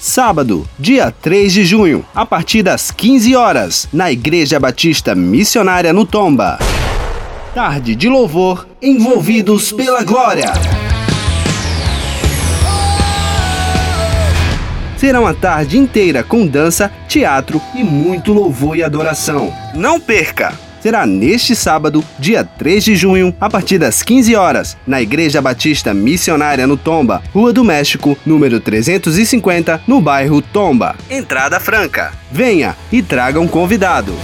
Sábado, dia 3 de junho, a partir das 15 horas, na Igreja Batista Missionária no Tomba. Tarde de louvor, envolvidos pela glória. Será uma tarde inteira com dança, teatro e muito louvor e adoração. Não perca! Será neste sábado, dia 3 de junho, a partir das 15 horas, na Igreja Batista Missionária no Tomba, Rua do México, número 350, no bairro Tomba. Entrada franca. Venha e traga um convidado.